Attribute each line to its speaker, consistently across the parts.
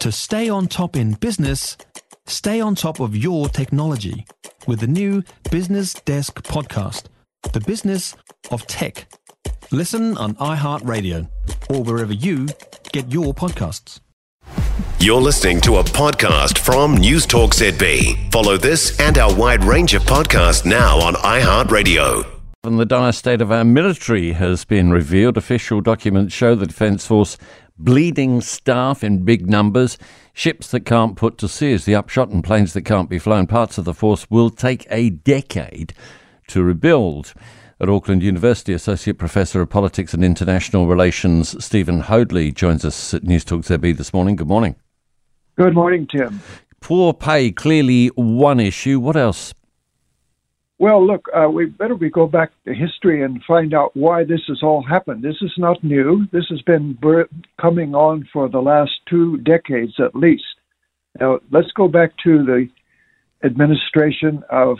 Speaker 1: To stay on top in business, stay on top of your technology with the new Business Desk podcast, The Business of Tech. Listen on iHeartRadio or wherever you get your podcasts.
Speaker 2: You're listening to a podcast from News Talk ZB. Follow this and our wide range of podcasts now on iHeartRadio.
Speaker 3: And the dire state of our military has been revealed. Official documents show the Defence Force bleeding staff in big numbers, ships that can't put to sea as the upshot, and planes that can't be flown. Parts of the force will take a decade to rebuild. At Auckland University, Associate Professor of Politics and International Relations Stephen Hoadley joins us at News Talk ZB this morning. Good morning.
Speaker 4: Good morning, Tim.
Speaker 3: Poor pay, clearly one issue. What else?
Speaker 4: Well, look, uh, we better we go back to history and find out why this has all happened. This is not new. This has been coming on for the last two decades at least. Now, let's go back to the administration of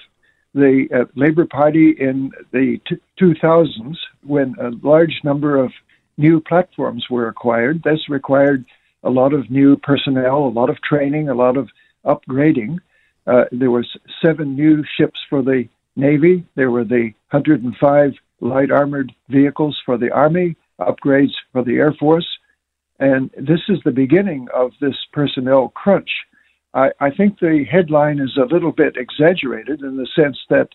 Speaker 4: the uh, Labour Party in the t- 2000s when a large number of new platforms were acquired. This required a lot of new personnel, a lot of training, a lot of upgrading. Uh, there was seven new ships for the Navy. There were the 105 light armored vehicles for the Army, upgrades for the Air Force. And this is the beginning of this personnel crunch. I, I think the headline is a little bit exaggerated in the sense that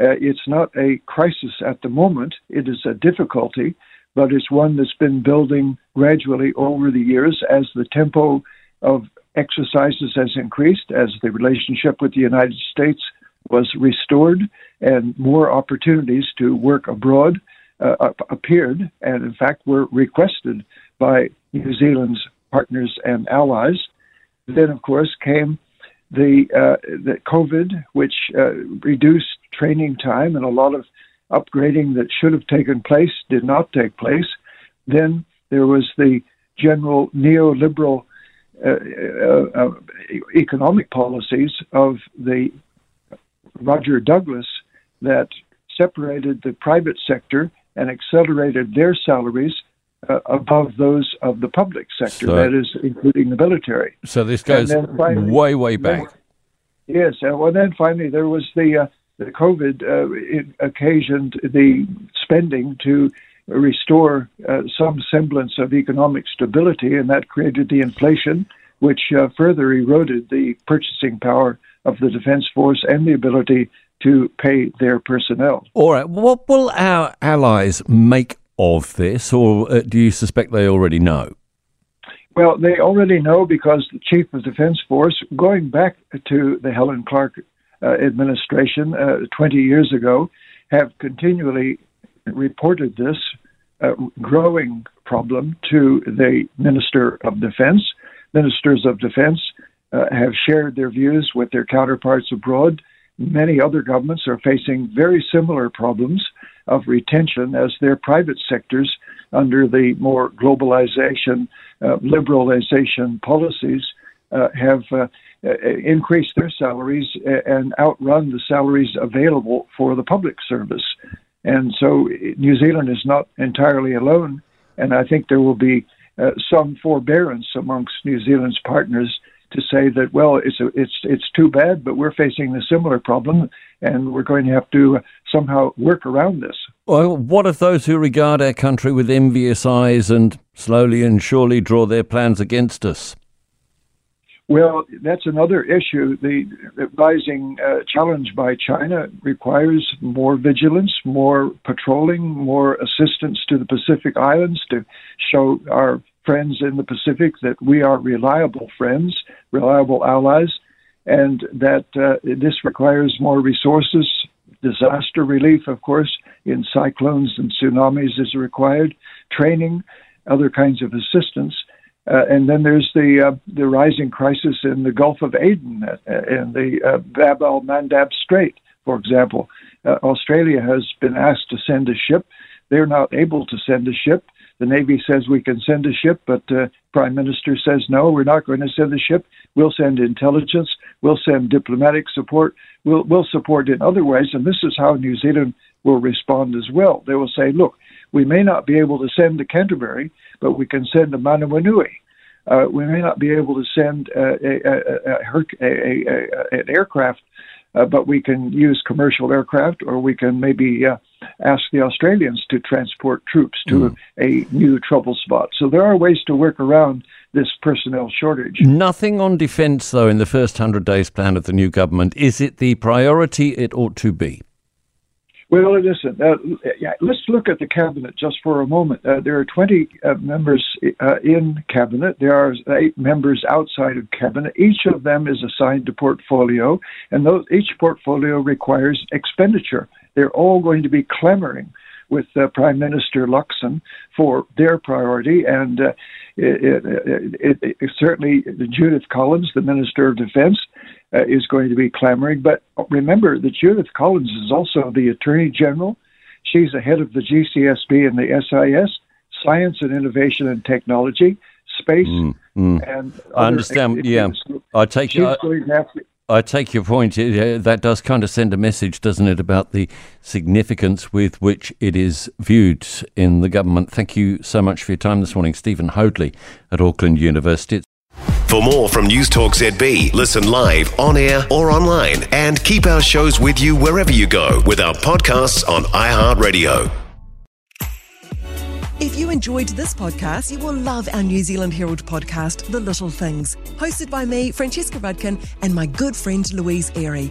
Speaker 4: uh, it's not a crisis at the moment, it is a difficulty, but it's one that's been building gradually over the years as the tempo of exercises has increased, as the relationship with the United States was restored and more opportunities to work abroad uh, appeared and, in fact, were requested by New Zealand's partners and allies. Then, of course, came the, uh, the COVID, which uh, reduced training time and a lot of upgrading that should have taken place did not take place. Then there was the general neoliberal uh, uh, uh economic policies of the Roger Douglas that separated the private sector and accelerated their salaries uh, above those of the public sector, so, that is, including the military.
Speaker 3: So this goes finally, way, way back.
Speaker 4: Yes, and well, then finally there was the uh, the COVID uh, occasioned the spending to restore uh, some semblance of economic stability, and that created the inflation, which uh, further eroded the purchasing power of the Defence Force and the ability to pay their personnel.
Speaker 3: All right. What will our allies make of this, or uh, do you suspect they already know?
Speaker 4: Well, they already know because the Chief of Defence Force, going back to the Helen Clark uh, administration uh, 20 years ago, have continually reported this uh, growing problem to the Minister of Defence. Ministers of Defence uh, have shared their views with their counterparts abroad. Many other governments are facing very similar problems of retention as their private sectors, under the more globalization, uh, liberalization policies, uh, have uh, uh, increased their salaries and outrun the salaries available for the public service. And so New Zealand is not entirely alone. And I think there will be uh, some forbearance amongst New Zealand's partners to say that well it's a, it's it's too bad but we're facing a similar problem and we're going to have to somehow work around this
Speaker 3: well what of those who regard our country with envious eyes and slowly and surely draw their plans against us
Speaker 4: well, that's another issue. The, the rising uh, challenge by China requires more vigilance, more patrolling, more assistance to the Pacific Islands to show our friends in the Pacific that we are reliable friends, reliable allies, and that uh, this requires more resources. Disaster relief, of course, in cyclones and tsunamis is required, training, other kinds of assistance. Uh, and then there's the uh, the rising crisis in the Gulf of Aden and uh, the uh, Bab el Mandab Strait, for example. Uh, Australia has been asked to send a ship. They're not able to send a ship. The Navy says we can send a ship, but uh, Prime Minister says no, we're not going to send a ship. We'll send intelligence. We'll send diplomatic support. We'll, we'll support in other ways, and this is how New Zealand will respond as well. They will say, look, we may not be able to send the Canterbury, but we can send the Manawanui. uh, we may not be able to send uh, a, a, a, an aircraft, uh, but we can use commercial aircraft, or we can maybe uh, ask the Australians to transport troops to mm. a new trouble spot. So there are ways to work around this personnel shortage.
Speaker 3: Nothing on defence, though, in the first 100 days plan of the new government. Is it the priority it ought to be?
Speaker 4: Well, listen, uh, yeah, let's look at the cabinet just for a moment. Uh, there are 20 uh, members uh, in cabinet. There are eight members outside of cabinet. Each of them is assigned a portfolio, and those, each portfolio requires expenditure. They're all going to be clamoring with uh, Prime Minister Luxon for their priority, and uh, it, it, it, certainly Judith Collins, the Minister of Defence, uh, is going to be clamoring. But remember that Judith Collins is also the Attorney General. She's the head of the GCSB and the SIS, Science and Innovation and Technology, Space,
Speaker 3: mm, mm.
Speaker 4: and
Speaker 3: I understand. Yeah, I take.
Speaker 4: She's going to have to,
Speaker 3: I take your point. that does kind of send a message, doesn't it, about the significance with which it is viewed in the government. Thank you so much for your time this morning, Stephen Hoadley at Auckland University.
Speaker 2: For more from News Talk ZB, listen live, on air, or online, and keep our shows with you wherever you go with our podcasts on iHeartRadio.
Speaker 5: If you enjoyed this podcast, you will love our New Zealand Herald podcast, The Little Things, hosted by me, Francesca Rudkin, and my good friend Louise Airy.